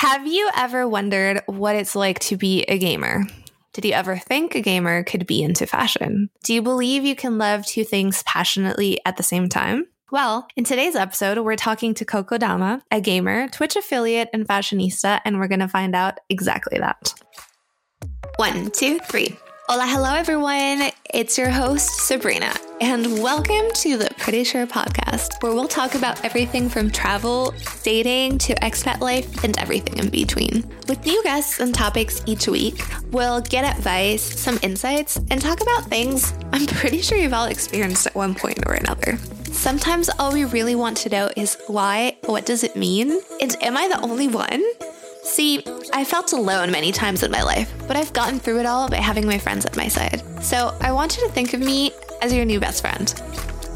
Have you ever wondered what it's like to be a gamer? Did you ever think a gamer could be into fashion? Do you believe you can love two things passionately at the same time? Well, in today's episode, we're talking to Coco Dama, a gamer, Twitch affiliate, and fashionista, and we're going to find out exactly that. One, two, three. Hola, hello, everyone. It's your host, Sabrina, and welcome to the Pretty Sure podcast, where we'll talk about everything from travel, dating, to expat life, and everything in between. With new guests and topics each week, we'll get advice, some insights, and talk about things I'm pretty sure you've all experienced at one point or another. Sometimes all we really want to know is why, what does it mean, and am I the only one? See, I felt alone many times in my life, but I've gotten through it all by having my friends at my side. So I want you to think of me as your new best friend.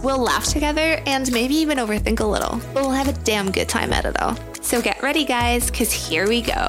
We'll laugh together and maybe even overthink a little, but we'll have a damn good time at it all. So get ready, guys, because here we go.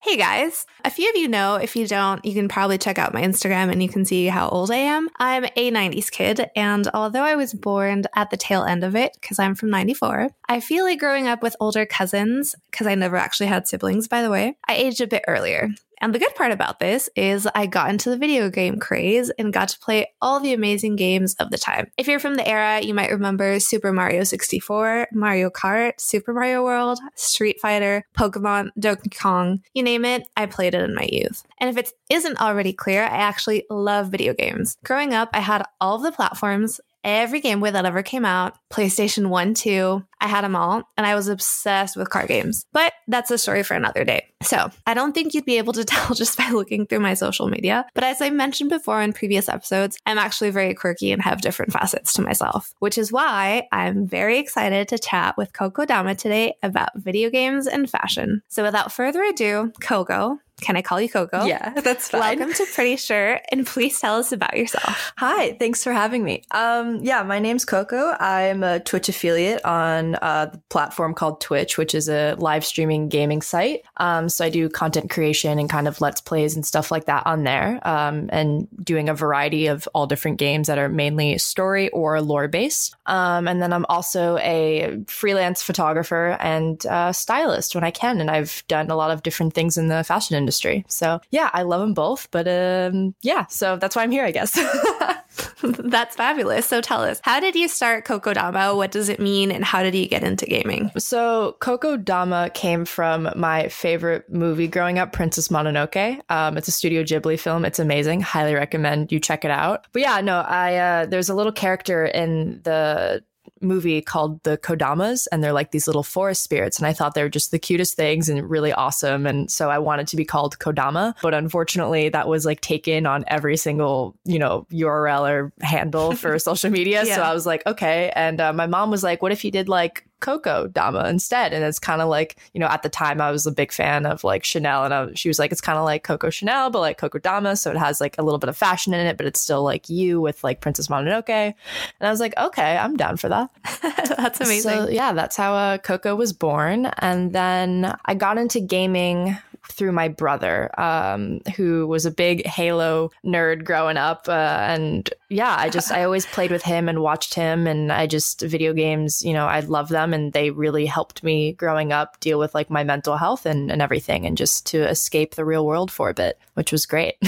Hey guys, a few of you know, if you don't, you can probably check out my Instagram and you can see how old I am. I'm a 90s kid, and although I was born at the tail end of it, because I'm from 94, I feel like growing up with older cousins, because I never actually had siblings, by the way, I aged a bit earlier. And the good part about this is I got into the video game craze and got to play all the amazing games of the time. If you're from the era, you might remember Super Mario 64, Mario Kart, Super Mario World, Street Fighter, Pokemon, Donkey Kong, you name it, I played it in my youth. And if it isn't already clear, I actually love video games. Growing up, I had all of the platforms, every Game Boy that ever came out, PlayStation 1, 2. I had them all, and I was obsessed with card games. But that's a story for another day. So I don't think you'd be able to tell just by looking through my social media. But as I mentioned before in previous episodes, I'm actually very quirky and have different facets to myself, which is why I'm very excited to chat with Coco Dama today about video games and fashion. So without further ado, Coco, can I call you Coco? Yeah, that's fine. Welcome to Pretty Sure, and please tell us about yourself. Hi, thanks for having me. Um, yeah, my name's Coco. I'm a Twitch affiliate on uh, the platform called Twitch, which is a live streaming gaming site. Um, so I do content creation and kind of let's plays and stuff like that on there, um, and doing a variety of all different games that are mainly story or lore based. Um, and then I'm also a freelance photographer and uh, stylist when I can, and I've done a lot of different things in the fashion industry industry. So yeah, I love them both. But um, yeah, so that's why I'm here, I guess. That's fabulous. So tell us, how did you start Coco Dama? What does it mean? And how did you get into gaming? So Coco Dama came from my favorite movie growing up, Princess Mononoke. Um, it's a Studio Ghibli film. It's amazing. Highly recommend you check it out. But yeah, no, I uh, there's a little character in the movie called the Kodamas, and they're like these little forest spirits. And I thought they were just the cutest things and really awesome. And so I wanted to be called Kodama. But unfortunately, that was like taken on every single, you know, URL or handle for social media. Yeah. So I was like, okay. And uh, my mom was like, what if you did like Coco Dama instead. And it's kind of like, you know, at the time I was a big fan of like Chanel and I, she was like, it's kind of like Coco Chanel, but like Coco Dama. So it has like a little bit of fashion in it, but it's still like you with like Princess Mononoke. And I was like, okay, I'm down for that. that's amazing. So yeah, that's how uh, Coco was born. And then I got into gaming through my brother, um, who was a big Halo nerd growing up. Uh, and yeah, I just, I always played with him and watched him. And I just, video games, you know, I love them and they really helped me growing up deal with like my mental health and, and everything and just to escape the real world for a bit, which was great.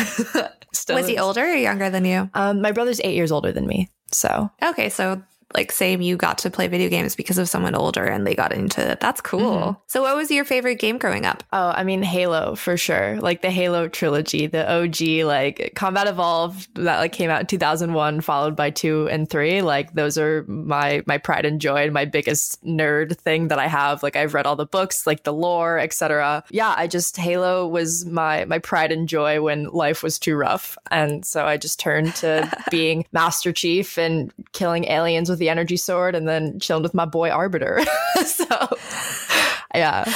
was he older or younger than you? Um, my brother's eight years older than me. So, okay. So like same you got to play video games because of someone older and they got into it. That's cool. Mm-hmm. So what was your favorite game growing up? Oh, I mean Halo for sure. Like the Halo trilogy, the OG like Combat Evolved that like came out in 2001 followed by 2 and 3. Like those are my my pride and joy and my biggest nerd thing that I have. Like I've read all the books, like the lore, etc. Yeah, I just Halo was my my pride and joy when life was too rough. And so I just turned to being Master Chief and killing aliens with the energy sword and then chilling with my boy Arbiter. so, yeah.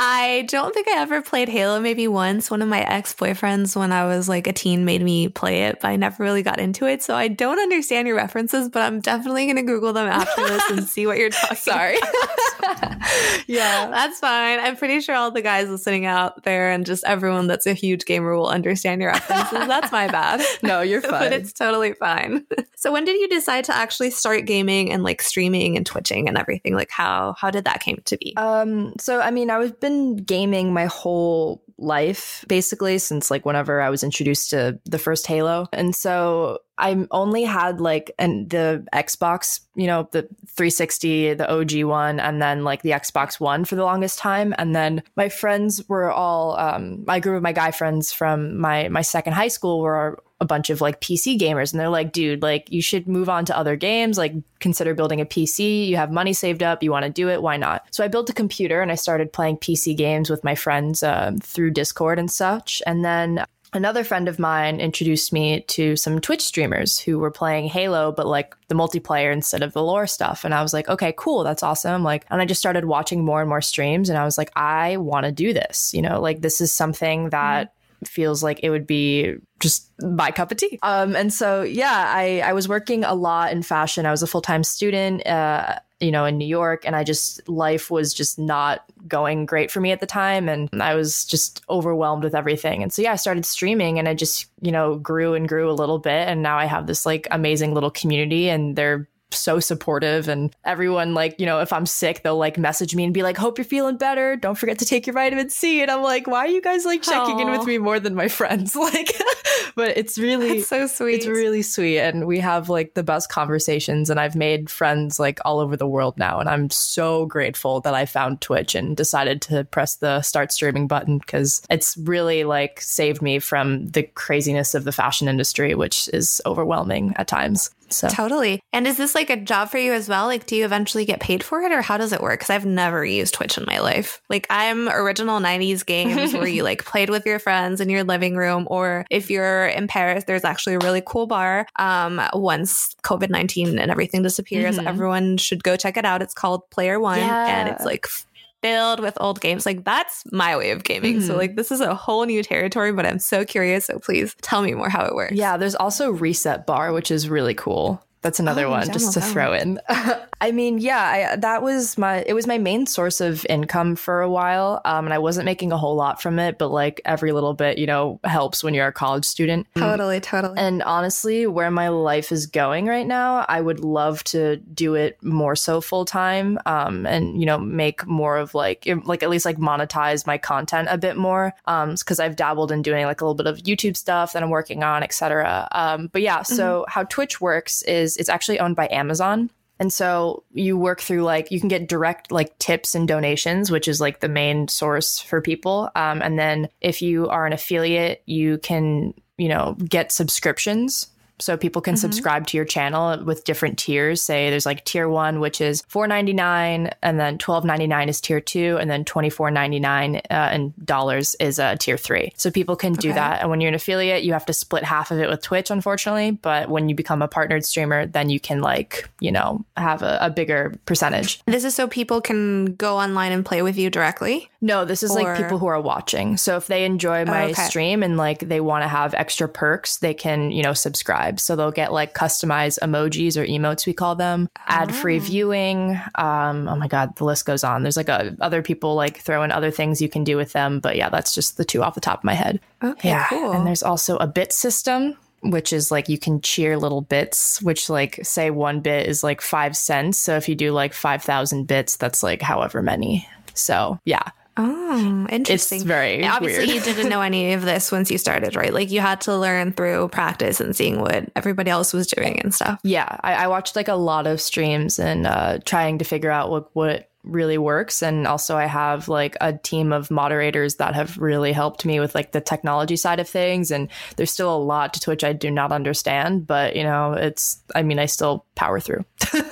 I don't think I ever played Halo. Maybe once. One of my ex boyfriends, when I was like a teen, made me play it, but I never really got into it. So I don't understand your references, but I'm definitely going to Google them after this and see what you're talking Sorry. yeah. That's fine. I'm pretty sure all the guys listening out there and just everyone that's a huge gamer will understand your references. that's my bad. No, you're fine. but it's totally fine. so when did you decide to actually start gaming and like streaming and twitching and everything? Like how how did that came to be? Um so I mean, I've been gaming my whole life basically since like whenever I was introduced to the first Halo. And so I only had like and the Xbox, you know, the 360, the OG one, and then like the Xbox One for the longest time. And then my friends were all um, my group of my guy friends from my my second high school were a bunch of like PC gamers and they're like, dude, like you should move on to other games, like consider building a PC. You have money saved up, you want to do it, why not? So I built a computer and I started playing PC games with my friends uh, through Discord and such. And then another friend of mine introduced me to some Twitch streamers who were playing Halo, but like the multiplayer instead of the lore stuff. And I was like, okay, cool, that's awesome. Like, and I just started watching more and more streams, and I was like, I want to do this. You know, like this is something that. Mm-hmm. Feels like it would be just my cup of tea. Um, and so, yeah, I, I was working a lot in fashion. I was a full time student. Uh, you know, in New York. And I just, life was just not going great for me at the time. And I was just overwhelmed with everything. And so, yeah, I started streaming and I just, you know, grew and grew a little bit. And now I have this like amazing little community and they're so supportive and everyone like you know if i'm sick they'll like message me and be like hope you're feeling better. Don't forget to take your vitamin c. And i'm like why are you guys like checking Aww. in with me more than my friends? Like but it's really That's so sweet. it's really sweet and we have like the best conversations and i've made friends like all over the world now and i'm so grateful that i found twitch and decided to press the start streaming button because it's really like saved me from the craziness of the fashion industry which is overwhelming at times so totally. And is this like a job for you as well? Like, do you eventually get paid for it or how does it work? Because I've never used Twitch in my life. Like, I'm original 90s games where you like played with your friends in your living room, or if you're in Paris, there's actually a really cool bar. Um, once COVID 19 and everything disappears, mm-hmm. everyone should go check it out. It's called Player One yeah. and it's like filled with old games. Like that's my way of gaming. Mm-hmm. So like this is a whole new territory, but I'm so curious. So please tell me more how it works. Yeah, there's also Reset Bar, which is really cool. That's another oh, one just to throw in. I mean, yeah, I, that was my it was my main source of income for a while, um, and I wasn't making a whole lot from it, but like every little bit, you know, helps when you're a college student. Totally, totally. And honestly, where my life is going right now, I would love to do it more so full time, um, and you know, make more of like like at least like monetize my content a bit more, um, because I've dabbled in doing like a little bit of YouTube stuff that I'm working on, etc. Um, but yeah, so mm-hmm. how Twitch works is is it's actually owned by Amazon. And so you work through like you can get direct like tips and donations, which is like the main source for people. Um, and then if you are an affiliate, you can you know get subscriptions so people can mm-hmm. subscribe to your channel with different tiers. Say there's like tier one, which is $4.99, and then $12.99 is tier two, and then $24.99 uh, in dollars is uh, tier three. So people can do okay. that. And when you're an affiliate, you have to split half of it with Twitch, unfortunately. But when you become a partnered streamer, then you can like, you know, have a, a bigger percentage. This is so people can go online and play with you directly? No, this is or... like people who are watching. So if they enjoy my oh, okay. stream and like they want to have extra perks, they can, you know, subscribe. So they'll get like customized emojis or emotes, we call them, oh. ad free viewing. Um, oh my God, the list goes on. There's like a, other people like throw in other things you can do with them. But yeah, that's just the two off the top of my head. Okay, yeah. cool. And there's also a bit system which is like you can cheer little bits, which like say one bit is like five cents. So if you do like 5,000 bits, that's like however many. So yeah, Oh, interesting. It's very obviously weird. you didn't know any of this once you started, right? Like you had to learn through practice and seeing what everybody else was doing and stuff. Yeah, I, I watched like a lot of streams and uh, trying to figure out what what really works and also i have like a team of moderators that have really helped me with like the technology side of things and there's still a lot to which i do not understand but you know it's i mean i still power through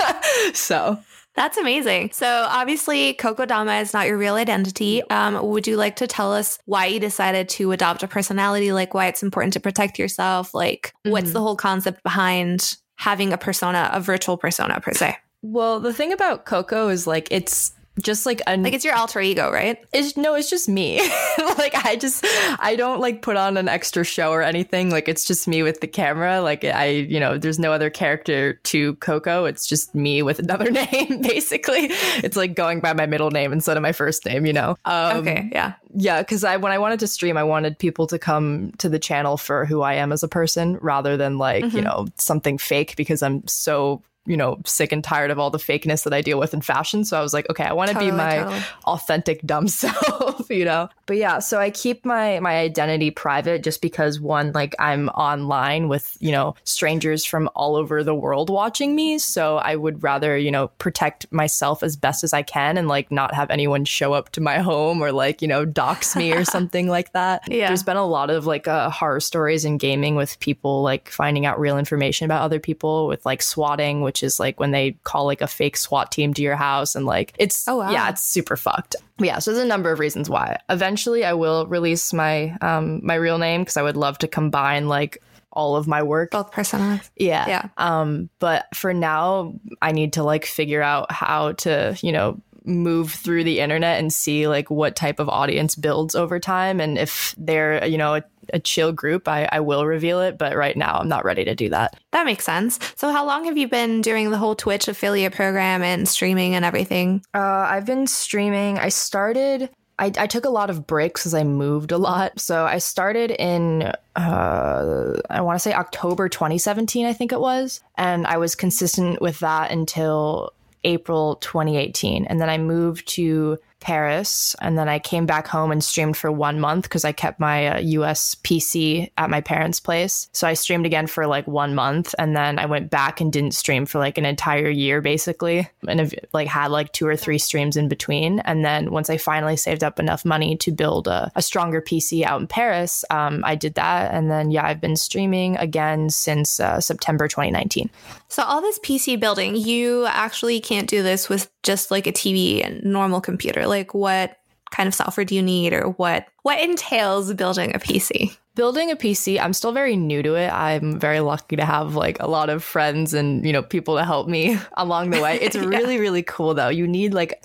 so that's amazing. So obviously, Coco Dama is not your real identity. Um, would you like to tell us why you decided to adopt a personality? Like why it's important to protect yourself? Like mm-hmm. what's the whole concept behind having a persona, a virtual persona per se? Well, the thing about Coco is like it's just like a Like it's your alter ego, right? it's no it's just me like i just i don't like put on an extra show or anything like it's just me with the camera like i you know there's no other character to coco it's just me with another name basically it's like going by my middle name instead of my first name you know um, okay, yeah. yeah because i when i wanted to stream i wanted people to come to the channel for who i am as a person rather than like you Mhm. know something fake because i'm so you know sick and tired of all the fakeness that i deal with in fashion so i was like okay i want to be my totally. authentic dumb self you know but yeah so i keep my my identity private just because one like i'm online with you know strangers from all over the world watching me so i would rather you know protect myself as best as i can and like not have anyone show up to my home or like you know dox me or something like that Yeah. there's been a lot of like uh, horror stories in gaming with people like finding out real information about other people with like swatting which is like when they call like a fake swat team to your house and like it's Oh, wow. yeah it's super fucked But yeah so there's a number of reasons why eventually i will release my um my real name because i would love to combine like all of my work Both personas. yeah. Yeah. Um, but for now, I need to like figure out how to, you know, move through the internet and see like what type of audience builds over time. And if they're, you know, a, a chill group, I, I will reveal it. But right now, I'm not ready to do that. That makes sense. So, how long have you been doing the whole Twitch affiliate program and streaming and everything? Uh, I've been streaming. I started. I, I took a lot of breaks as I moved a lot. So I started in, uh, I want to say October 2017, I think it was. And I was consistent with that until April 2018. And then I moved to Paris. And then I came back home and streamed for one month because I kept my uh, US PC at my parents' place. So I streamed again for like one month. And then I went back and didn't stream for like an entire year, basically. And like had like two or three streams in between. And then once I finally saved up enough money to build a, a stronger PC out in Paris, um, I did that. And then, yeah, I've been streaming again since uh, September 2019. So, all this PC building, you actually can't do this with just like a TV and normal computer. Like, what kind of software do you need, or what what entails building a PC? building a PC, I'm still very new to it. I'm very lucky to have like a lot of friends and, you know, people to help me along the way. It's Yeah. really, really cool though. You need like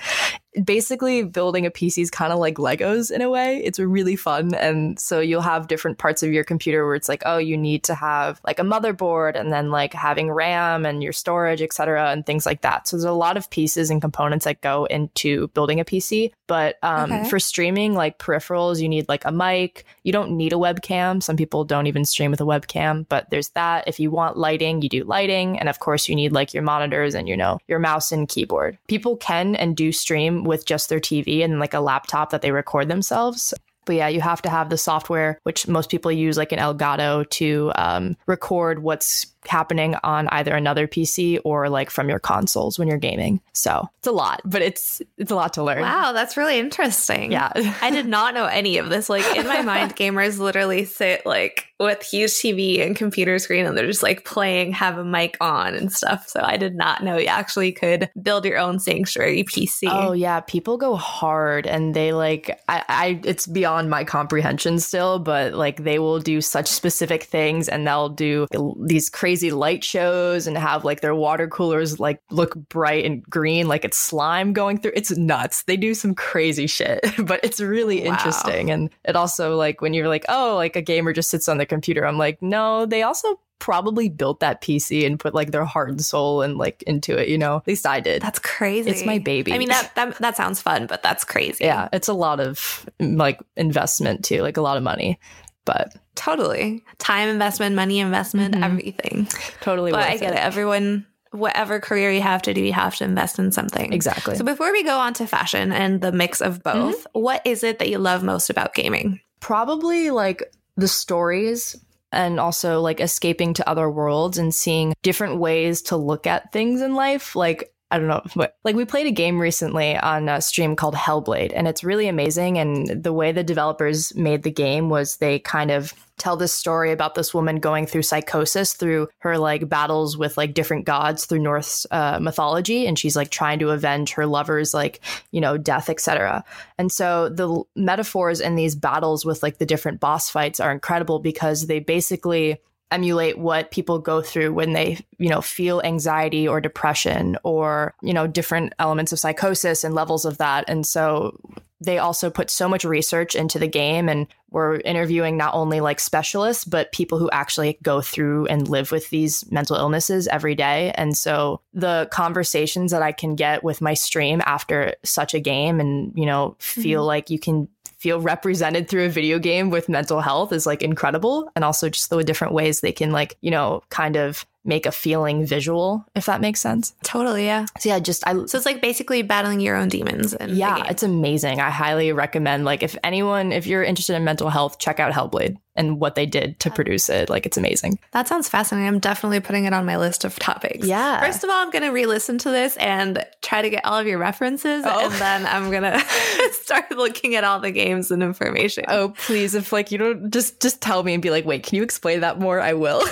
basically building a PC is kind of like Legos in a way. It's really fun. And so you'll have different parts of your computer where it's like, oh, you need to have like a motherboard and then like having RAM and your storage, et cetera, and things like that. So there's a lot of pieces and components that go into building a PC. But um, Okay. for streaming, like peripherals, you need like a mic. You don't need a webcam. Some people don't even stream with a webcam, but there's that. If you want lighting, you do lighting. And of course, you need like your monitors and, you know, your mouse and keyboard. People can and do stream with just their TV and like a laptop that they record themselves. But yeah, you have to have the software, which most people use, like an Elgato, to um, record what's happening on either another PC or like from your consoles when you're gaming. So it's a lot, but it's it's a lot to learn. Wow, that's really interesting. Yeah. I did not know any of this. Like in my mind, gamers literally sit like with huge TV and computer screen and they're just like playing, have a mic on and stuff. So I did not know you actually could build your own sanctuary PC. Oh yeah, people go hard and they like I, I it's beyond my comprehension still, but like they will do such specific things and they'll do these crazy light shows and have like their water coolers like look bright and green like it's slime going through. It's nuts. They do some crazy shit, but it's really Wow. interesting and it also like when you're like, "Oh, like a gamer just sits on the computer." I'm like, "No, they also probably built that PC and put like their heart and soul and like into it, you know. At least I did. That's crazy. It's my baby. I mean that that that sounds fun, but that's crazy. yeah, it's a lot of like investment too, like a lot of money. But Totally. Time investment, money investment, Mhm. everything. totally But I get it. Everyone whatever career you have to do, you have to invest in something. Exactly. So before we go on to fashion and the mix of both, what is it that you love most about gaming? probably like the stories and also like escaping to other worlds and seeing different ways to look at things in life like I don't know, like we played a game recently on a stream called Hellblade, and it's really amazing. And the way the developers made the game was they kind of tell this story about this woman going through psychosis through her like battles with like different gods through Norse uh, mythology, and she's like trying to avenge her lover's like you know death, etc. And so the metaphors in these battles with like the different boss fights are incredible because they basically emulate what people go through when they, you know, feel anxiety or depression or, you know, different elements of psychosis and levels of that. And so they also put so much research into the game and we're interviewing not only like specialists but people who actually go through and live with these mental illnesses every day and so the conversations that i can get with my stream after such a game and you know feel mm-hmm. like you can feel represented through a video game with mental health is like incredible and also just the different ways they can like you know kind of make a feeling visual if that makes sense. Totally yeah. So yeah just i so it's like basically battling your own demons yeah it's amazing. I highly recommend like if anyone if you're interested in mental health check out hellblade and what they did to produce it. Like it's amazing. That sounds fascinating. I'm definitely putting it on my list of topics. Yeah. First of all i'm gonna re-listen to this and try to get all of your references oh. and then i'm gonna start looking at all the games and information. Oh please if like you don't just just tell me and be like wait can you explain that more? I will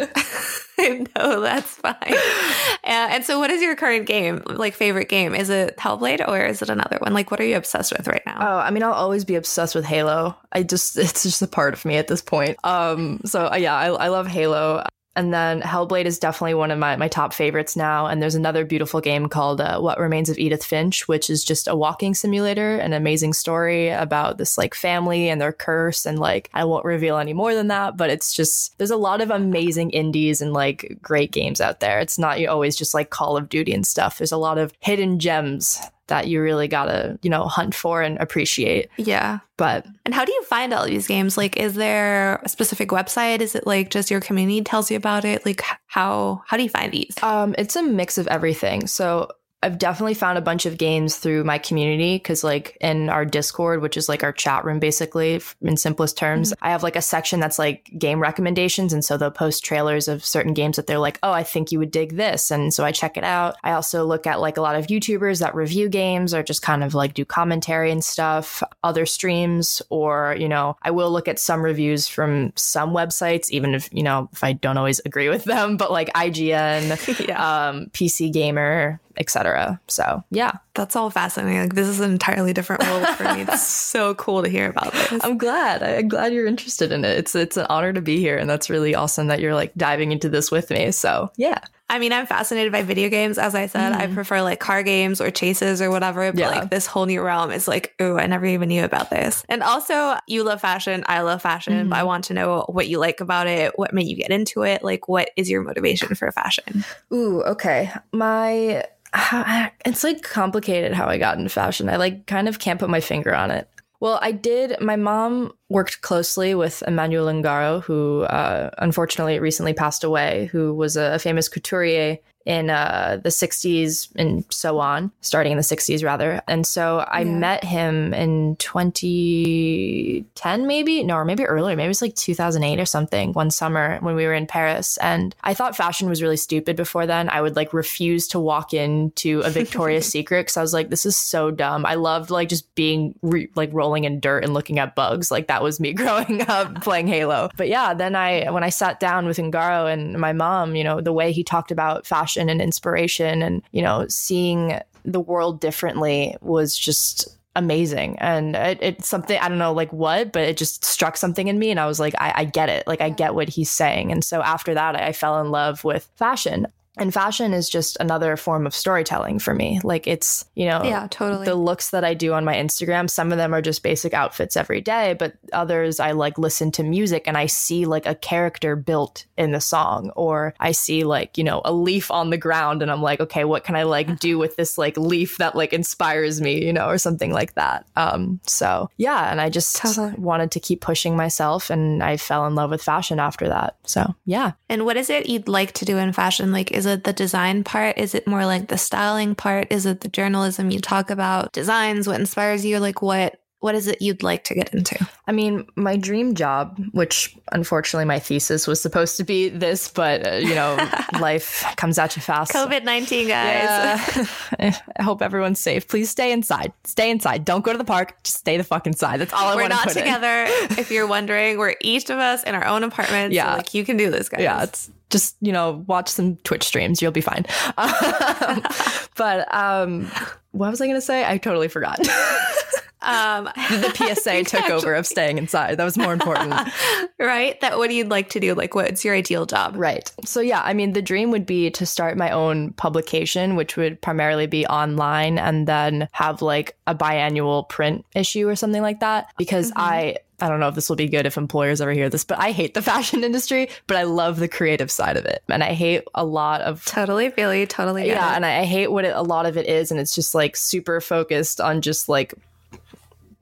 no, that's fine. And, and, so, what is your current game, like favorite game? Is it Hellblade or is it another one? Like, what are you obsessed with right now? Oh, I mean, I'll always be obsessed with Halo. I just, it's just a part of me at this point. Um, so uh, yeah, I, I love Halo. And then Hellblade is definitely one of my, my top favorites now. And there's another beautiful game called uh, What Remains of Edith Finch, which is just a walking simulator, an amazing story about this like family and their curse. And like, I won't reveal any more than that, but it's just, there's a lot of amazing indies and like great games out there. It's not always just like Call of Duty and stuff. There's a lot of hidden gems that you really gotta, you know, hunt for and appreciate. Yeah. But and how do you find all these games? Like, is there a specific website? Is it like just your community tells you about it? Like, how how do you find these? Um, it's a mix of everything. So I've definitely found a bunch of games through my community because, like, in our Discord, which is like our chat room, basically, in simplest terms, mm-hmm. I have like a section that's like game recommendations. And so they'll post trailers of certain games that they're like, oh, I think you would dig this. And so I check it out. I also look at like a lot of YouTubers that review games or just kind of like do commentary and stuff, other streams, or, you know, I will look at some reviews from some websites, even if, you know, if I don't always agree with them, but like IGN, yeah. um, PC Gamer, etc. So yeah, that's all fascinating. Like this is an entirely different world for me. It's so cool to hear about this. I'm glad. I'm glad you're interested in it. It's it's an honor to be here, and that's really awesome that you're like diving into this with me. So yeah. I mean, I'm fascinated by video games. As I said, mm. I prefer like car games or chases or whatever. But yeah. like this whole new realm is like, oh, I never even knew about this. And also, you love fashion. I love fashion. Mm. But I mm-hmm. want to know what you like about it. What made you get into it? Like, what is your motivation for fashion? Ooh, okay. My it's like complicated how I got into fashion. I like kind of can't put my finger on it. Well, I did. My mom worked closely with Emanuel Ungaro, who uh, unfortunately recently passed away, who was a famous couturier in uh, the 60s and so on, starting in the 60s rather. And so I yeah. met him in 2010, maybe? No, or maybe earlier. Maybe it was like 2008 or something, one summer when we were in Paris. And I thought fashion was really stupid before then. I would like refuse to walk into a Victoria's Secret because I was like, this is so dumb. I loved like just being re- like rolling in dirt and looking at bugs. Like that was me growing up playing Halo. But yeah, then I, when I sat down with Ungaro and my mom, you know, the way he talked about fashion passion and inspiration and, you know, seeing the world differently was just amazing. And it, it's something i don't know like what but it just struck something in me and i was like I, I, get it. Like i get what he's saying. And so after that I fell in love with fashion and fashion is just another form of storytelling for me. Like it's, you know, yeah, totally. The looks that I do on my Instagram, some of them are just basic outfits every day, but others I like listen to music and I see like a character built in the song or I see like, you know, a leaf on the ground and I'm like, okay, what can I like do with this like leaf that like inspires me, you know, or something like that. Um so, yeah, and I just totally. wanted to keep pushing myself and I fell in love with fashion after that. So, yeah. And what is it you'd like to do in fashion? Like is it the design part? Is it more like the styling part? Is it the journalism you talk about? Designs, what inspires you? Like what what is it you'd like to get into? I mean, my dream job, which unfortunately my thesis was supposed to be this, but uh, you know, life comes at you fast. COVID 19, guys. Yeah. I hope everyone's safe. Please stay inside. Stay inside. Don't go to the park. Just stay the fuck inside. That's all I want to We're not together. if you're wondering, we're each of us in our own apartments. Yeah. So like you can do this, guys. Yeah. It's just, you know, watch some Twitch streams. You'll be fine. Um, but um, what was I going to say? I totally forgot. Um, the PSA took over of staying inside. That was more important. right? That what do you'd like to do? Like, what's your ideal job? Right. So, yeah, I mean, the dream would be to start my own publication, which would primarily be online and then have like a biannual print issue or something like that. Because mm-hmm. I, I don't know if this will be good if employers ever hear this, but I hate the fashion industry, but I love the creative side of it. And I hate a lot of totally really totally yeah, and I, I hate what it, a lot of it is, and it's just like super focused on just like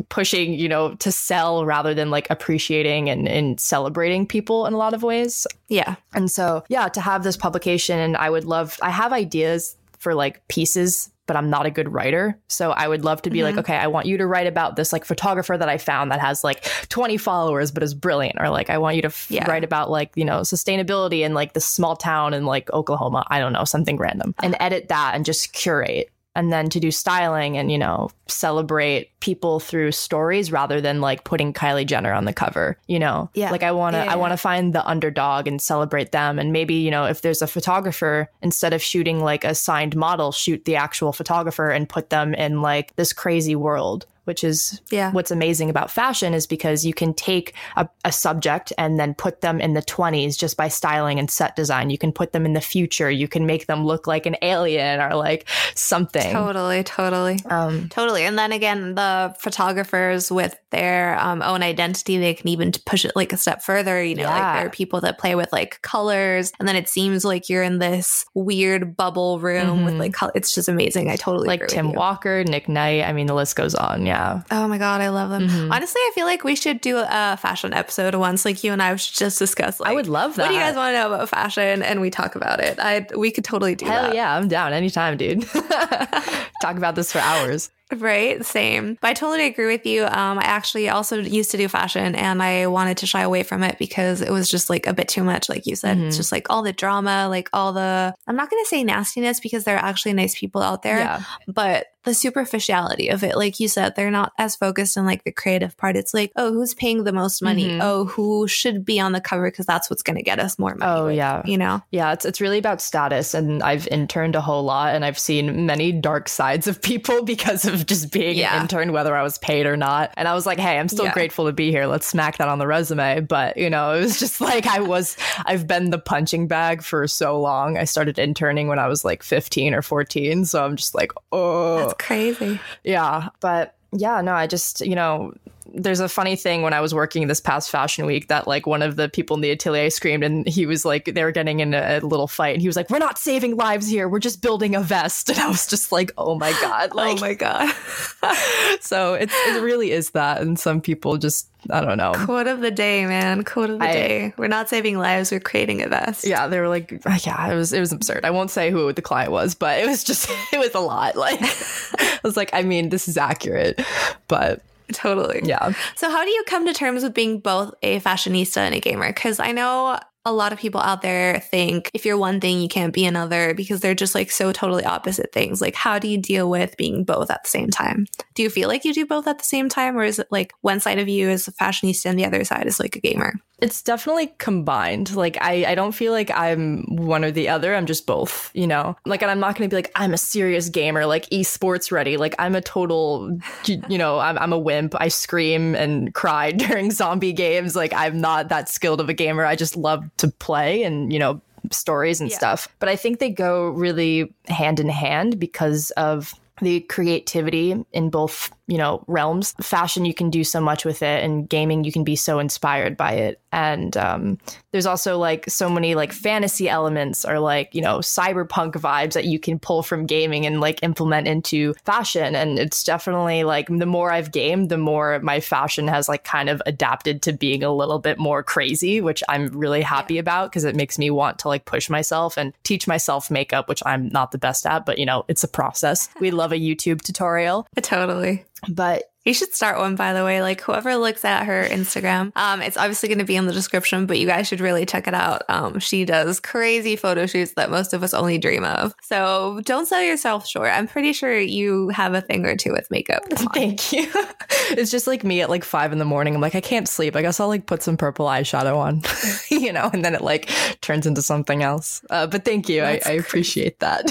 pushing, you know, to sell rather than like appreciating and, and celebrating people in a lot of ways. Yeah. And so, yeah, to have this publication, and I would love, I have ideas for like pieces but I'm not a good writer. So I would love to be mm-hmm. like, okay, I want you to write about this like photographer that I found that has like 20 followers but is brilliant. Or like, I want you to f- yeah. write about like, you know, sustainability in like this small town in like Oklahoma. I don't know, something random and edit that and just curate and then to do styling and you know celebrate people through stories rather than like putting Kylie Jenner on the cover you know? Yeah. Like I want to yeah, yeah. I want to find the underdog and celebrate them. And maybe you know if there's a photographer instead of shooting like a signed model shoot the actual photographer and put them in like this crazy world which is yeah. what's amazing about fashion is because you can take a, a, subject and then put them in the 20s just by styling and set design. You can put them in the future. You can make them look like an alien or like something. Totally, totally. Um, totally. And then again, the photographers with their um, own identity, they can even push it like a step further. You know, yeah. like there are people that play with like colors and then it seems like you're in this weird bubble room mm-hmm. with like, color. it's just amazing. I totally like Tim Walker, Nick Knight. I mean, the list goes on. Yeah. Yeah. Oh my god, I love them. Mm-hmm. Honestly, I feel like we should do a fashion episode once. Like you and I should just discuss. Like, I would love that. What do you guys want to know about fashion? And we talk about it. I we could totally do Hell that. yeah, I'm down anytime, dude. talk about this for hours. Right, same. But I totally agree with you. Um, I actually also used to do fashion and I wanted to shy away from it because it was just like a bit too much. Like you said, mm-hmm. it's just like all the drama, like all the, I'm not going to say nastiness because there are actually nice people out there, yeah. but the superficiality of it. Like you said, they're not as focused on like the creative part. It's like, oh, who's paying the most money? Mm-hmm. Oh, who should be on the cover because that's what's going to get us more money. Oh, yeah. You know? Yeah, it's, it's really about status. And I've interned a whole lot and I've seen many dark sides of people because of just being yeah. an intern, whether I was paid or not. And I was like, hey, I'm still yeah. grateful to be here. Let's smack that on the resume. But, you know, it was just like I was, I've been the punching bag for so long. I started interning when I was like 15 or 14. So I'm just like, oh. That's crazy. Yeah. But yeah, no, I just, you know, there's a funny thing when I was working this past fashion week that like one of the people in the atelier screamed and he was like they were getting in a, a, little fight and he was like we're not saving lives here. We're just building a vest. And I was just like oh my god oh like, oh my god. So it's it really is that and some people just I don't know. Quote of the day man. Quote of the I, day. We're not saving lives. We're creating a vest. Yeah they were like uh, yeah it was it was absurd. I won't say who the client was but it was just it was a lot like I was like I mean this is accurate but Totally. Yeah. So, how do you come to terms with being both a fashionista and a gamer? Because I know a lot of people out there think if you're one thing, you can't be another because they're just like so totally opposite things. Like, how do you deal with being both at the same time? Do you feel like you do both at the same time, or is it like one side of you is a fashionista and the other side is like a gamer? It's definitely combined. Like I, I don't feel like I'm one or the other. I'm just both, you know? Like and I'm not gonna be like, I'm a serious gamer, like esports ready. Like I'm a total you know, I'm I'm a wimp. I scream and cry during zombie games. Like I'm not that skilled of a gamer. I just love to play and, you know, stories and yeah. stuff. But I think they go really hand in hand because of the creativity in both you know realms fashion you can do so much with it and gaming you can be so inspired by it. And um, there's also like so many like fantasy elements or like you know cyberpunk vibes that you can pull from gaming and like implement into fashion. And it's definitely like the more i've gamed the more my fashion has like kind of adapted to being a little bit more crazy which i'm really happy yeah. about because it makes me want to like push myself and teach myself makeup which i'm not the best at but you know it's a process. We love a youtube tutorial. Totally but you should start one, by the way. Like whoever looks at her Instagram, um, it's obviously going to be in the description, but you guys should really check it out. Um, she does crazy photo shoots that most of us only dream of. So don't sell yourself short. I'm pretty sure you have a thing or two with makeup. Thank you. it's just like me at like five in the morning. I'm like, I can't sleep. I guess I'll like put some purple eyeshadow on, you know, and then it like turns into something else. Uh, but thank you. I, I appreciate that.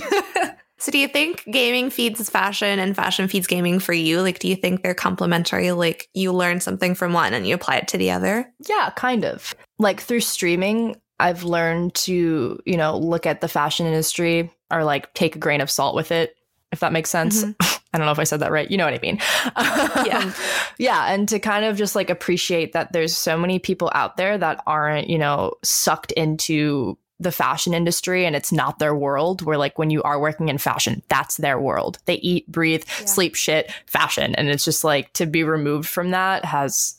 So do you think gaming feeds fashion and fashion feeds gaming for you? Like do you think they're complementary? Like you learn something from one and you apply it to the other? Yeah, kind of. Like through streaming, I've learned to, you know, look at the fashion industry or like take a grain of salt with it, if that makes sense. Mm-hmm. I don't know if I said that right. You know what I mean? yeah. yeah. And to kind of just like appreciate that there's so many people out there that aren't, you know, sucked into the fashion industry and it's not their world where like when you are working in fashion that's their world. They eat breathe yeah. sleep shit fashion. And it's just like to be removed from that has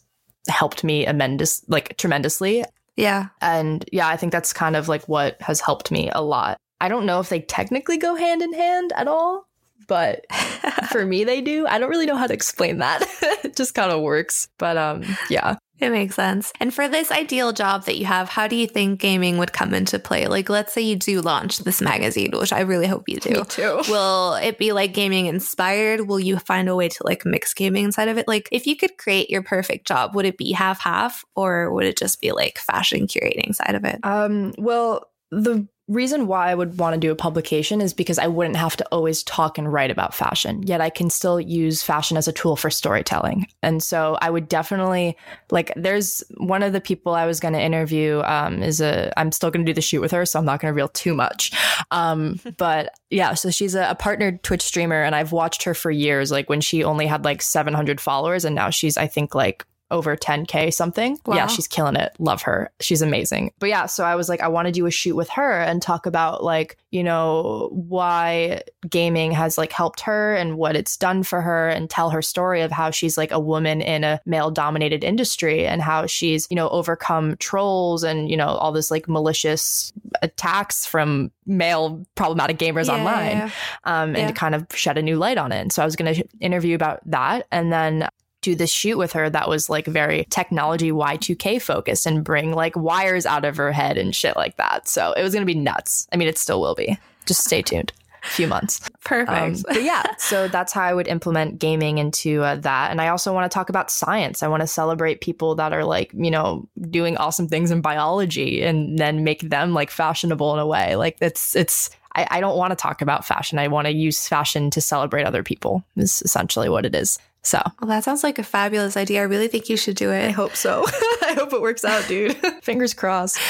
helped me tremendous like tremendously. Yeah. And yeah i think that's kind of like what has helped me a lot. I don't know if they technically go hand in hand at all but for me they do. I don't really know how to explain that. It just kind of works. But um yeah it makes sense. And for this ideal job that you have, how do you think gaming would come into play? Like, let's say you do launch this magazine, which I really hope you do. Me too. Will it be like gaming inspired? Will you find a way to like mix gaming inside of it? Like, if you could create your perfect job, would it be half half or would it just be like fashion curating side of it? Um, well, the reason why I would want to do a publication is because I wouldn't have to always talk and write about fashion, yet I can still use fashion as a tool for storytelling. And so I would definitely like, there's one of the people I was going to interview um, is a, I'm still going to do the shoot with her, so I'm not going to reveal too much. Um, but yeah, so she's a, a partnered Twitch streamer, and I've watched her for years, like when she only had like 700 followers, and now she's, I think, like over 10k something. Wow. Yeah, she's killing it. Love her. She's amazing. But yeah, so I was like I want to do a shoot with her and talk about like, you know, why gaming has like helped her and what it's done for her and tell her story of how she's like a woman in a male dominated industry and how she's, you know, overcome trolls and, you know, all this like malicious attacks from male problematic gamers yeah, online yeah. Um, and to kind of shed a new light on it. And so I was going to interview about that. And then do this shoot with her that was like very technology Y2K focused and bring like wires out of her head and shit like that. So it was going to be nuts. I mean, it still will be. Just stay tuned. A few months. Perfect. Um, but yeah, so that's how I would implement gaming into uh, that. And I also want to talk about science. I want to celebrate people that are like, you know, doing awesome things in biology and then make them like fashionable in a way. Like it's, it's, I, I don't want to talk about fashion. I want to use fashion to celebrate other people, is essentially what it is. So, well, that sounds like a fabulous idea. I really think you should do it. I hope so. I hope it works out, dude. Fingers crossed.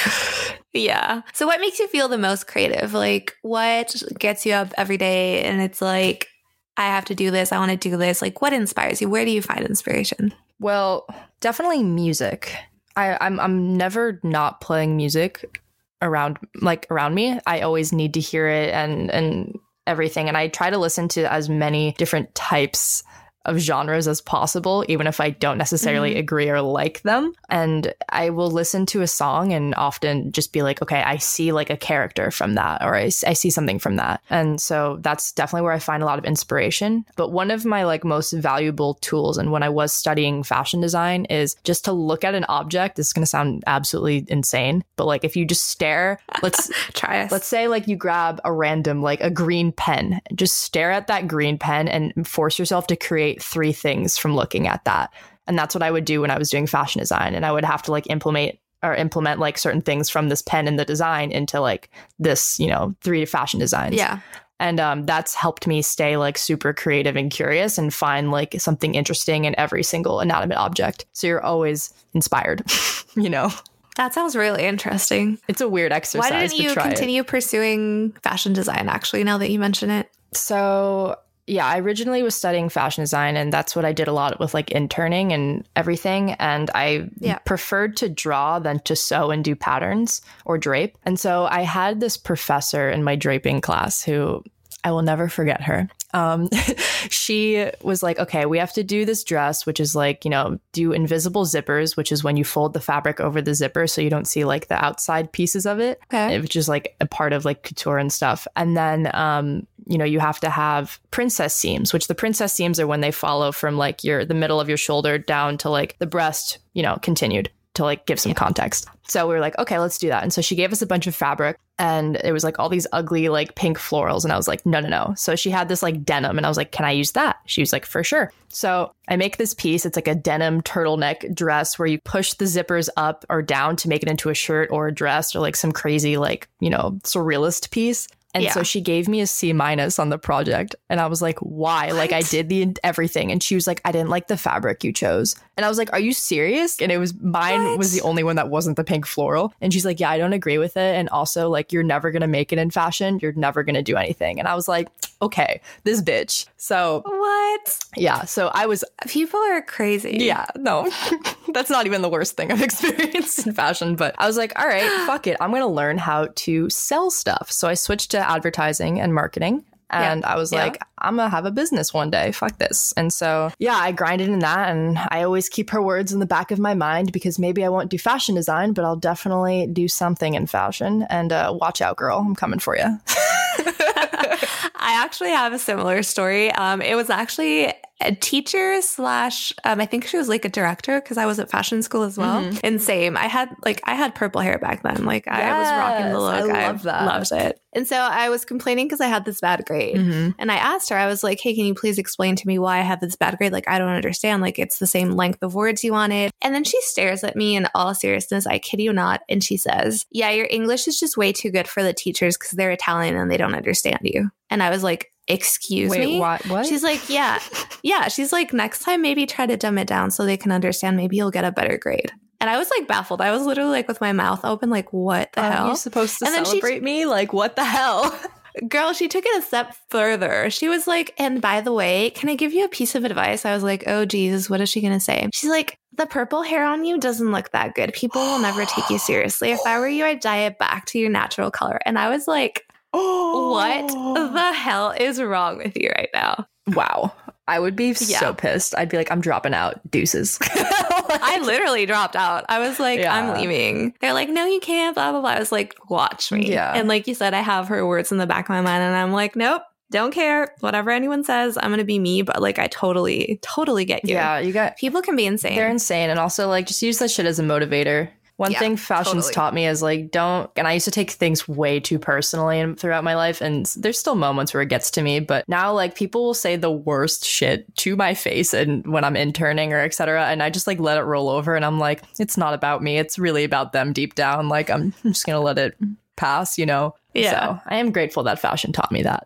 Yeah. So, what makes you feel the most creative? Like, what gets you up every day and it's like, I have to do this. I want to do this. Like, what inspires you? Where do you find inspiration? Well, definitely music. I, I'm I'm never not playing music around like around me. I always need to hear it and and everything. And I try to listen to as many different types of genres as possible, even if I don't necessarily mm-hmm. agree or like them. And I will listen to a song and often just be like, okay, I see like a character from that, or I, I see something from that. And so that's definitely where I find a lot of inspiration. But one of my like most valuable tools, and when I was studying fashion design, is just to look at an object. This is going to sound absolutely insane, but like if you just stare, let's try it. Let's say like you grab a random, like a green pen, just stare at that green pen and force yourself to create three things from looking at that. And that's what I would do when I was doing fashion design. And I would have to like implement or implement like certain things from this pen in the design into like this, you know, three fashion designs. Yeah. And um, that's helped me stay like super creative and curious and find like something interesting in every single inanimate object. So you're always inspired, you know? That sounds really interesting. It's a weird exercise. Why didn't you continue it. pursuing fashion design actually, now that you mention it? So yeah, I originally was studying fashion design, and that's what I did a lot with like interning and everything. And I yeah. preferred to draw than to sew and do patterns or drape. And so I had this professor in my draping class who I will never forget her. Um, she was like, okay, we have to do this dress, which is like, you know, do invisible zippers, which is when you fold the fabric over the zipper so you don't see like the outside pieces of it, okay. which is like a part of like couture and stuff. And then, um, you know, you have to have princess seams, which the princess seams are when they follow from like your, the middle of your shoulder down to like the breast, you know, continued to like give some yeah. context. So we were like, okay, let's do that. And so she gave us a bunch of fabric and it was like all these ugly like pink florals and I was like, no, no, no. So she had this like denim and I was like, can I use that? She was like, for sure. So I make this piece. It's like a denim turtleneck dress where you push the zippers up or down to make it into a shirt or a dress or like some crazy like, you know, surrealist piece. And Yeah. so she gave me a C minus on the project. And I was like, why? Like, I did the everything. And she was like, I didn't like the fabric you chose. And I was like, are you serious? And it was mine was the only one that wasn't the pink floral. And she's like, yeah, I don't agree with it. And also, like, you're never going to make it in fashion. You're never going to do anything. And I was like, okay, this bitch. So, What? yeah. So I was, People are crazy. yeah, no, that's not even the worst thing I've experienced in fashion. But I was like, all right, fuck it. I'm going to learn how to sell stuff. So I switched to advertising and marketing. And I was Yeah. like, I'm gonna have a business one day. Fuck this. And so, yeah, I grinded in that. And I always keep her words in the back of my mind because maybe I won't do fashion design, but I'll definitely do something in fashion. And uh, watch out, girl. I'm coming for you. I actually have a similar story. Um, it was actually a teacher slash, um, I think she was like a director because I was at fashion school as well. Mm-hmm. And same, I had like I had purple hair back then. Like I was rocking the look. I love that. Loved it. And so I was complaining because I had this bad grade. Mhm. And I asked her, I was like, hey, can you please explain to me why I have this bad grade? Like, I don't understand. Like, it's the same length of words you wanted. And then she stares at me in all seriousness. I kid you not. And she says, yeah, your English is just way too good for the teachers because they're Italian and they don't understand you. And I was like, excuse Wait, me? what? What? She's like, yeah, yeah. She's like, next time, maybe try to dumb it down so they can understand. Maybe you'll get a better grade. And I was like baffled. I was literally like with my mouth open, like, what the Are hell? you supposed to And then she- celebrate me? Like, what the hell? Girl, she took it a step further. She was like, and by the way, can I give you a piece of advice? I was like, oh, Jesus, what is she going to say? She's like, the purple hair on you doesn't look that good. People will never take you seriously. If I were you, I'd dye it back to your natural color. And I was like, what the hell is wrong with you right now? Wow. I would be Yeah. so pissed. I'd be like, I'm dropping out. Deuces. I literally dropped out. I was like, Yeah. I'm leaving. They're like, no, you can't, blah, blah, blah. I was like, watch me. Yeah. And like you said, I have her words in the back of my mind, and I'm like, nope, don't care. Whatever anyone says, I'm going to be me. But like, I totally, totally get you. yeah, you got. People can be insane. They're insane, and also like just use that shit as a motivator. One Yeah, thing fashion's totally. taught me is like don't. And I used to take things way too personally and throughout my life, and there's still moments where it gets to me. But now, like people will say the worst shit to my face, and when I'm interning or etc., and I just like let it roll over, and I'm like, it's not about me. It's really about them deep down. Like I'm just gonna let it pass, you know. Yeah. So I am grateful that fashion taught me that.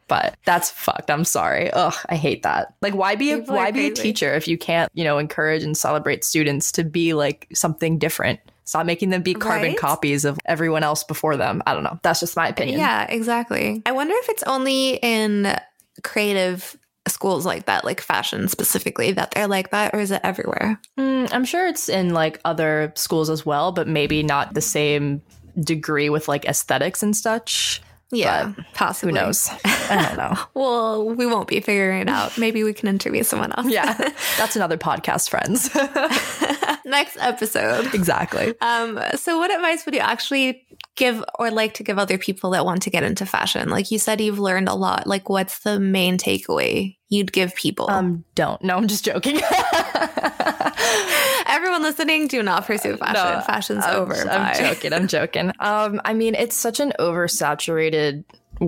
but that's fucked. I'm sorry. Ugh, I hate that. Like why be a People why be a teacher if you can't, you know, encourage and celebrate students to be like something different? Stop making them be carbon Right? copies of everyone else before them. I don't know. That's just my opinion. Yeah, exactly. I wonder if it's only in creative schools like that, like fashion specifically, that they're like that, or is it everywhere? Mm, I'm sure it's in like other schools as well, but maybe not the same degree with like aesthetics and such. Yeah, Who possibly. knows? I don't know. Well, we won't be figuring it out. Maybe we can interview someone else. Yeah, that's another podcast, friends. Next episode. exactly. Um, so what advice would you actually give or like to give other people that want to get into fashion? Like you said, you've learned a lot. Like, what's the main takeaway you'd give people? Um, don't. No, I'm just joking. Listening, do not pursue fashion. No, Fashion's I'm, over. I'm Bye. joking. I'm joking. Um, I mean, it's such an oversaturated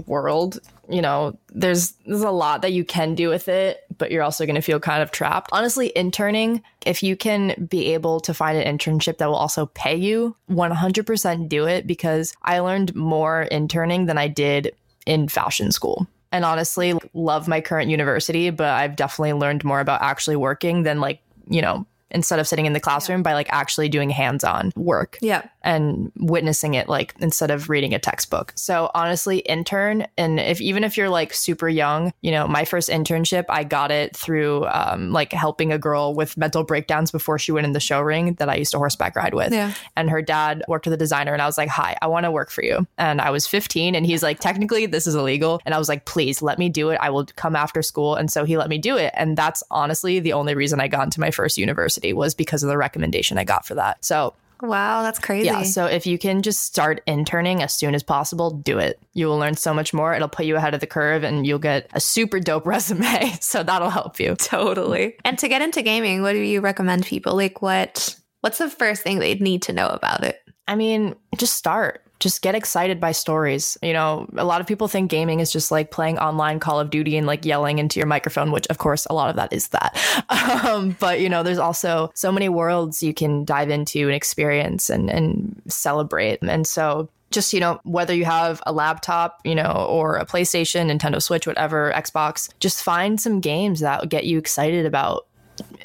world. You know, there's there's a lot that you can do with it, but you're also going to feel kind of trapped. Honestly, interning, if you can be able to find an internship that will also pay you, 100% do it because I learned more interning than I did in fashion school. And honestly, love my current university, but I've definitely learned more about actually working than like, you know, instead of sitting in the classroom by like actually doing hands-on work Yeah. And witnessing it like instead of reading a textbook. So honestly, intern and if even if you're like super young, you know, my first internship, I got it through um, like helping a girl with mental breakdowns before she went in the show ring that I used to horseback ride with. Yeah. And her dad worked with a designer and I was like, "Hi, I want to work for you." And I was 15 and he's like, "Technically, this is illegal." And I was like, "Please, let me do it. I will come after school." And so he let me do it, and that's honestly the only reason I got into my first university was because of the recommendation I got for that. So, Wow, that's crazy. yeah, so if you can just start interning as soon as possible, do it. You will learn so much more. It'll put you ahead of the curve and you'll get a super dope resume. So that'll help you. totally. And to get into gaming, what do you recommend people? Like what what's the first thing they'd need to know about it? I mean, just start. Just get excited by stories. You know, a lot of people think gaming is just like playing online Call of Duty and like yelling into your microphone, which of course a lot of that is that. Um, but you know, there's also so many worlds you can dive into and experience and, and celebrate. And so just, you know, whether you have a laptop, you know, or a PlayStation, Nintendo Switch, whatever, Xbox, just find some games that get you excited about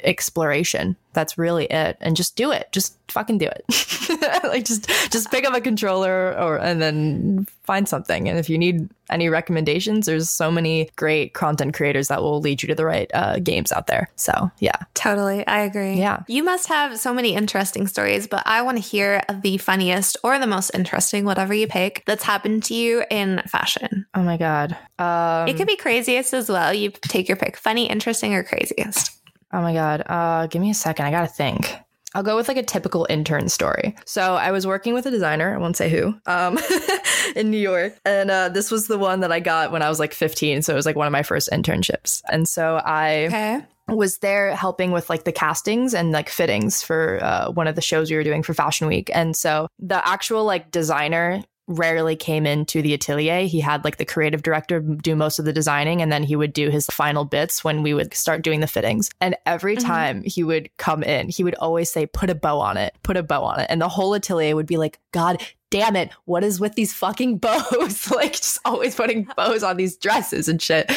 exploration. That's really it. And just do it. Just fucking do it. like just just pick up a controller or and then find something. And if you need any recommendations, there's so many great content creators that will lead you to the right uh, games out there. So yeah. Totally. I agree. Yeah. You must have so many interesting stories, but I want to hear the funniest or the most interesting, whatever you pick, that's happened to you in fashion. Oh my God. Um, it could be craziest as well. You take your pick funny, interesting, or craziest. Oh my God. Uh, give me a second. I got to think. I'll go with like a typical intern story. So I was working with a designer, I won't say who, um, in New York. And uh, this was the one that I got when I was like 15. So it was like one of my first internships. And so I. Okay was there helping with like the castings and like fittings for uh, one of the shows we were doing for Fashion Week. And so the actual like designer rarely came into the atelier. He had like the creative director do most of the designing and then he would do his final bits when we would start doing the fittings. And every mm-hmm. time he would come in, he would always say, put a bow on it, put a bow on it. And the whole atelier would be like, God damn it, what is with these fucking bows? like just always putting bows on these dresses and shit.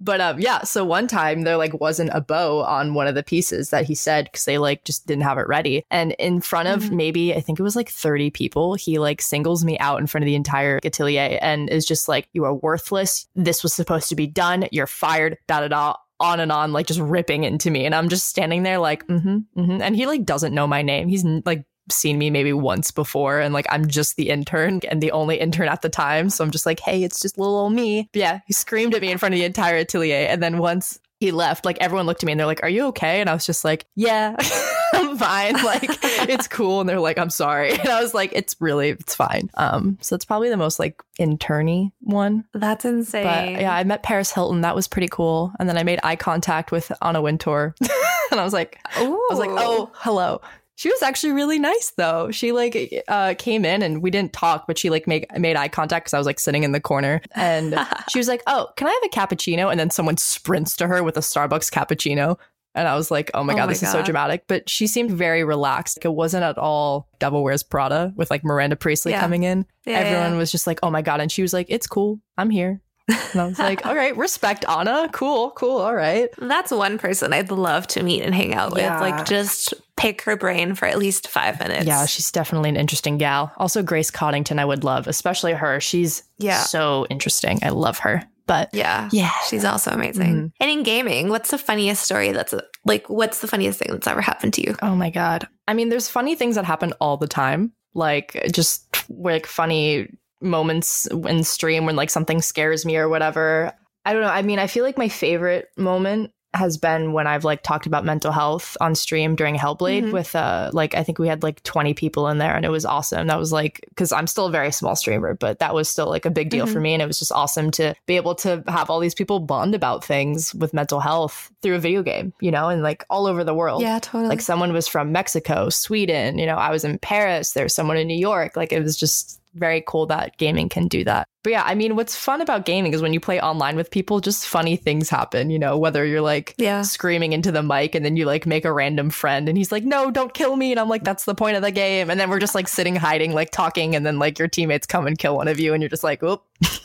But um yeah, so one time there like wasn't a bow on one of the pieces that he said because they like just didn't have it ready. And in front of mm-hmm. maybe I think it was like 30 people, he like singles me out in front of the entire atelier and is just like, You are worthless. This was supposed to be done. You're fired. Da da da on and on, like just ripping into me. And I'm just standing there like, mm-hmm, mm-hmm. And he like doesn't know my name. He's like seen me maybe once before and like I'm just the intern and the only intern at the time. So I'm just like, hey, it's just little old me. But yeah, he screamed at me in front of the entire atelier. And then once he left, like everyone looked at me and they're like, Are you okay? And I was just like, Yeah, I'm fine. Like it's cool. And they're like, I'm sorry. And I was like, It's really, it's fine. Um, so it's probably the most like interny one. That's insane. But yeah, I met Paris Hilton. That was pretty cool. And then I made eye contact with Anna Wintour. and I was like, Ooh. I was like, oh, hello. She was actually really nice though. She like uh, came in and we didn't talk, but she like make made eye contact because I was like sitting in the corner, and she was like, "Oh, can I have a cappuccino?" And then someone sprints to her with a Starbucks cappuccino, and I was like, "Oh my oh god, my this god. is so dramatic." But she seemed very relaxed. Like, it wasn't at all Devil Wears Prada with like Miranda Priestly yeah. coming in. Yeah, Everyone yeah. was just like, "Oh my god," and she was like, "It's cool, I'm here." And I was like, all right, respect Anna. Cool, cool. All right. That's one person I'd love to meet and hang out with. Yeah. Like just pick her brain for at least five minutes. Yeah, she's definitely an interesting gal. Also, Grace Coddington, I would love, especially her. She's yeah. so interesting. I love her. But yeah, yeah, she's also amazing. Mm-hmm. And in gaming, what's the funniest story that's like, what's the funniest thing that's ever happened to you? Oh my God. I mean, there's funny things that happen all the time. Like just like funny moments in stream when like something scares me or whatever. I don't know. I mean, I feel like my favorite moment has been when I've like talked about mental health on stream during Hellblade mm-hmm. with uh like I think we had like 20 people in there and it was awesome. That was like cuz I'm still a very small streamer, but that was still like a big deal mm-hmm. for me and it was just awesome to be able to have all these people bond about things with mental health through a video game, you know, and like all over the world. Yeah, totally. Like someone was from Mexico, Sweden, you know, I was in Paris, there's someone in New York. Like it was just very cool that gaming can do that. But yeah, I mean, what's fun about gaming is when you play online with people, just funny things happen, you know, whether you're like yeah. screaming into the mic and then you like make a random friend and he's like, no, don't kill me. And I'm like, that's the point of the game. And then we're just like sitting, hiding, like talking. And then like your teammates come and kill one of you and you're just like, oop,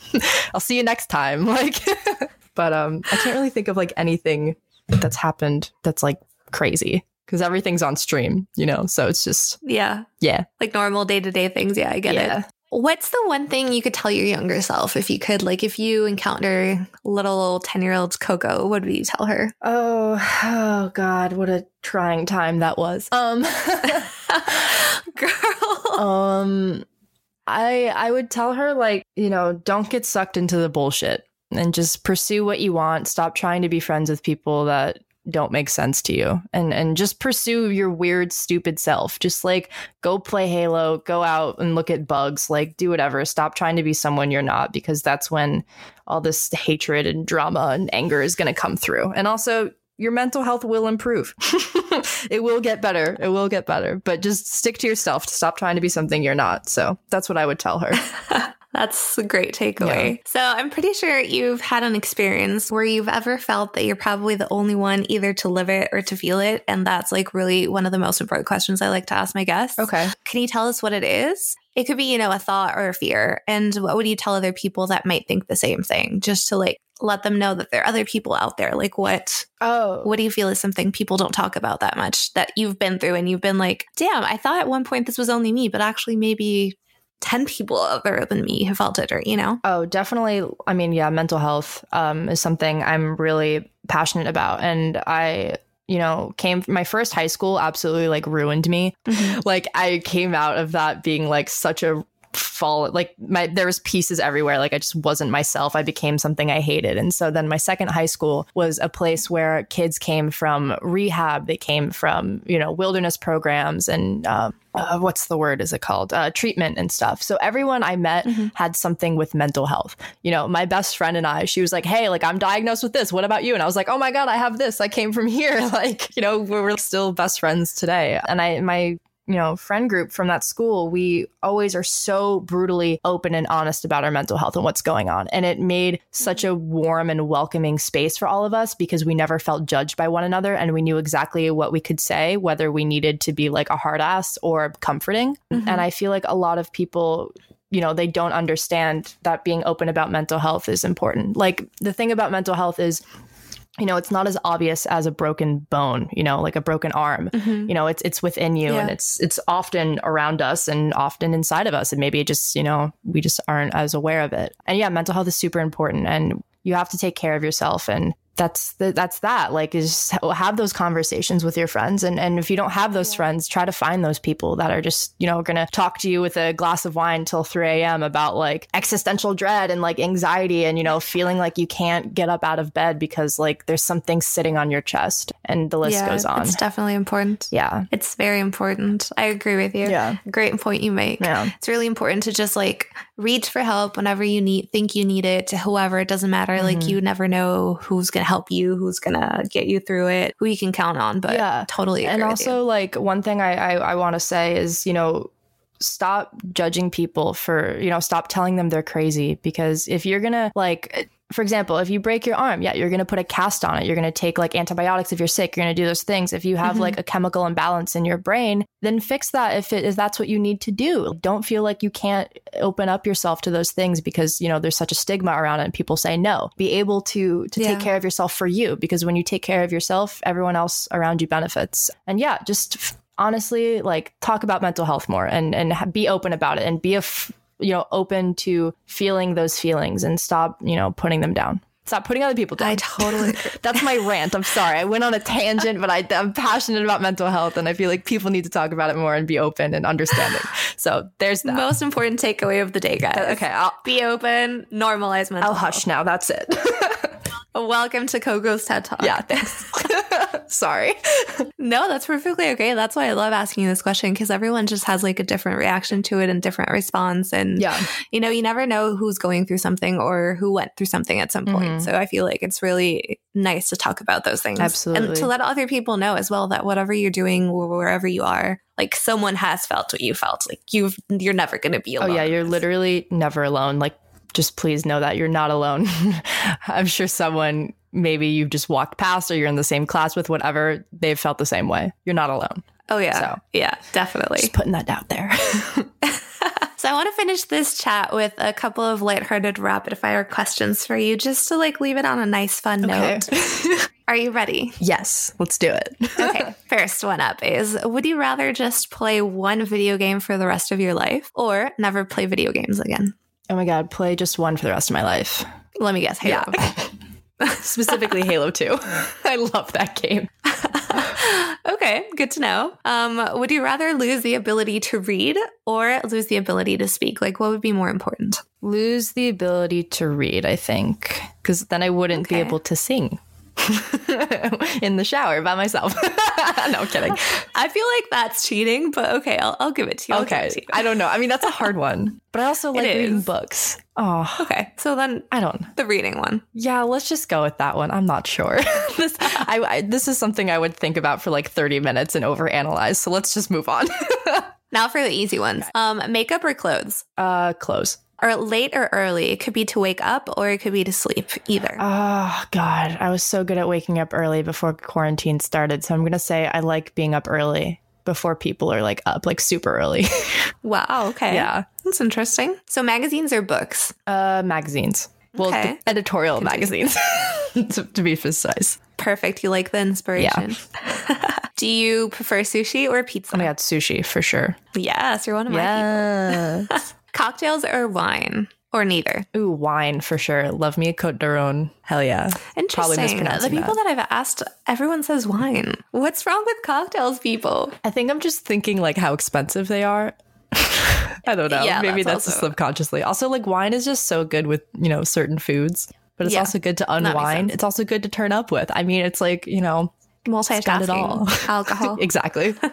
I'll see you next time. Like, but um, I can't really think of like anything that's happened that's like crazy because everything's on stream, you know? So it's just. Yeah. Yeah. Like normal day to day things. Yeah, I get yeah. it. What's the one thing you could tell your younger self if you could? Like, if you encounter little 10 year old Coco, what would you tell her? Oh, oh, God, what a trying time that was. Um, girl. Um, I, I would tell her, like, you know, don't get sucked into the bullshit and just pursue what you want. Stop trying to be friends with people that don't make sense to you. And and just pursue your weird stupid self. Just like go play halo go out and look at bugs like do whatever. Stop trying to be someone you're not because that's when all this hatred and drama and anger is going to come through. And also your mental health will improve. It will get better. It will get better. But just stick to yourself. Stop trying to be something you're not. So that's what i would tell her That's a great takeaway. Yeah. So I'm pretty sure you've had an experience where you've ever felt that you're probably the only one either to live it or to feel it. And that's like really one of the most important questions I like to ask my guests. Okay. Can you tell us what it is? It could be, you know, a thought or a fear. And what would you tell other people that might think the same thing? Just to like let them know that there are other people out there. Like what oh what do you feel is something people don't talk about that much that you've been through and you've been like, damn, I thought at one point this was only me, but actually maybe 10 people other than me have felt it or you know? Oh definitely. I mean yeah mental health um, is something i'm really passionate about. And i you know came my first high school absolutely like ruined me. Mm-hmm. like i came out of that being like such a fall like my there was pieces everywhere. Like i just wasn't myself. I became something i hated. And so then my second high school was a place where kids came from rehab. They came from you know wilderness programs and uh, uh, what's the word is it called? Uh, treatment and stuff. So everyone i met mm-hmm. had something with mental health. You know my best friend and i she was like hey like i'm diagnosed with this. What about you? And i was like oh my god i have this. I came from here. Like you know we're still best friends today. And i my you know friend group from that school we always are so brutally open and honest about our mental health and what's going on. And it made such a warm and welcoming space for all of us because we never felt judged by one another and we knew exactly what we could say whether we needed to be like a hard ass or comforting. Mm-hmm. and i feel like a lot of people you know they don't understand that being open about mental health is important. Like the thing about mental health is you know it's not as obvious as a broken bone you know like a broken arm mm-hmm. you know it's it's within you yeah. and it's it's often around us and often inside of us and maybe it just you know we just aren't as aware of it and yeah mental health is super important and you have to take care of yourself and that's the, that's that. Like is have those conversations with your friends. And and if you don't have those yeah. friends try to find those people that are just you know gonna talk to you with a glass of wine till 3 a.m about like existential dread and like anxiety and you know feeling like you can't get up out of bed because like there's something sitting on your chest and the list yeah, goes on. it's definitely important. Yeah. It's very important. I agree with you. Yeah. Great point you make. Yeah. It's really important to just like reach for help whenever you need think you need it to whoever it doesn't matter mm-hmm. like you never know who's gonna help you, who's gonna get you through it, who you can count on. But yeah, totally. and also, like one thing I I, I want to say is, you know, stop judging people for you know stop telling them they're crazy because if you're gonna like for example, if you break your arm, yeah, you're going to put a cast on it. You're going to take like antibiotics if you're sick. You're going to do those things. If you have mm-hmm. like a chemical imbalance in your brain, then fix that if it is that's what you need to do. Don't feel like you can't open up yourself to those things because, you know, there's such a stigma around it and people say no. Be able to to yeah. take care of yourself for you because when you take care of yourself, everyone else around you benefits. And yeah, just honestly like talk about mental health more and and be open about it and be a f- you know, open to feeling those feelings and stop, you know, putting them down. Stop putting other people down. I totally. That's my rant. I'm sorry. I went on a tangent, but I, am passionate about mental health, and I feel like people need to talk about it more and be open and understanding. So there's that. Most important takeaway of the day, guys. Okay, I'll be open. Normalize mental. I'll hush now. That's it. Welcome to Coco's TED Talk. Yeah, thanks. Sorry. no, that's perfectly okay. That's why I love asking this question because everyone just has like a different reaction to it and different response. And, yeah. you know, you never know who's going through something or who went through something at some point. Mm-hmm. So I feel like it's really nice to talk about those things. Absolutely. And to let other people know as well that whatever you're doing, wherever you are, like someone has felt what you felt. Like you've, you're never going to be alone. Oh, yeah. You're literally never alone. Like, just please know that you're not alone. I'm sure someone maybe you've just walked past or you're in the same class with, whatever, they've felt the same way. You're not alone. Oh, yeah. So, yeah, definitely. Just putting that out there. so I want to finish this chat with a couple of lighthearted rapid fire questions for you just to like leave it on a nice, fun okay. note. Are you ready? Yes, let's do it. okay, first one up is Would you rather just play one video game for the rest of your life or never play video games again? Oh my God, play just one for the rest of my life. Let me guess, Halo. Yeah. Specifically Halo 2. I love that game. okay, good to know. Um, would you rather lose the ability to read or lose the ability to speak? Like, what would be more important? Lose the ability to read, I think, because then I wouldn't okay. be able to sing. in the shower by myself. no kidding. I feel like that's cheating, but okay, I'll, I'll give it to you. I'll okay. To you. I don't know. I mean, that's a hard one, but I also like reading books. Oh, okay. So then I don't the reading one. Yeah, let's just go with that one. I'm not sure. this I, I this is something I would think about for like 30 minutes and overanalyze. So let's just move on. now for the easy ones. Um, makeup or clothes? Uh, clothes. Or late or early. It could be to wake up or it could be to sleep, either. Oh, God. I was so good at waking up early before quarantine started. So I'm going to say I like being up early before people are like up, like super early. wow. Okay. yeah. That's interesting. So, magazines or books? Uh, magazines. Well, Okay. editorial magazines, to, to be precise. Perfect. You like the inspiration. Yeah. Do you prefer sushi or pizza? Oh my God, sushi for sure. Yes, you're one of my people. Cocktails or wine? Or neither? Ooh, wine for sure. Love me a Côte du Rhône. Hell yeah. Probably Interesting. The people that. that. I've asked, everyone says wine. What's wrong with cocktails, people? I think I'm just thinking like how expensive they are. I don't know. Yeah, Maybe that's that's, also- subconsciously. Also, like wine is just so good with, you know, certain foods, but it's Yeah, also good to unwind. It's also good to turn up with. I mean, it's like, you know, Multitasking. it all. Alcohol. exactly.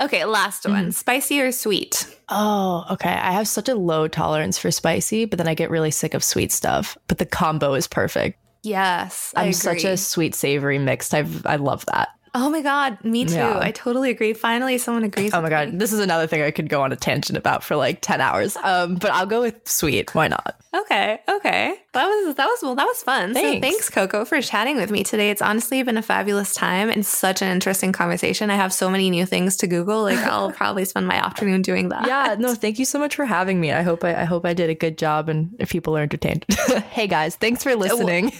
okay, last one. Mm-hmm. Spicy or sweet? oh, okay. I have such a low tolerance for spicy, but then I get really sick of sweet stuff. But the combo is perfect. Yes. I I'm such a sweet savory mixed. I I love that. Oh my God. Me too. Yeah. I totally agree. Finally, someone agrees. Oh my god, me. this is another thing I could go on a tangent about for like 10 hours. Um, but I'll go with sweet. Why not? Okay. Okay. That was that was well. That was fun. So Thanks. thanks, Coco, for chatting with me today. It's honestly been a fabulous time and such an interesting conversation. I have so many new things to Google. Like I'll probably spend my afternoon doing that. Yeah, no, thank you so much for having me. I hope I, I hope I did a good job and if people are entertained. hey guys, thanks for listening.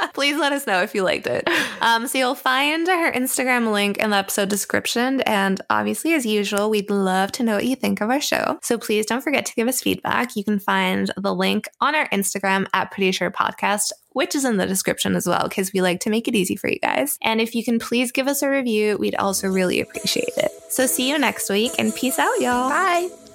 Please let us know if you liked it. Um, so you'll find her Instagram link in the episode description. And obviously, as usual, we'd love to know what you think of our show. So please don't forget to give us feedback. You can find the link on our Instagram at Pretty Sure Podcast, which is in the description as well, because we like to make it easy for you guys. And if you can please give us a review, we'd also really appreciate it. So see you next week and peace out, y'all. Bye.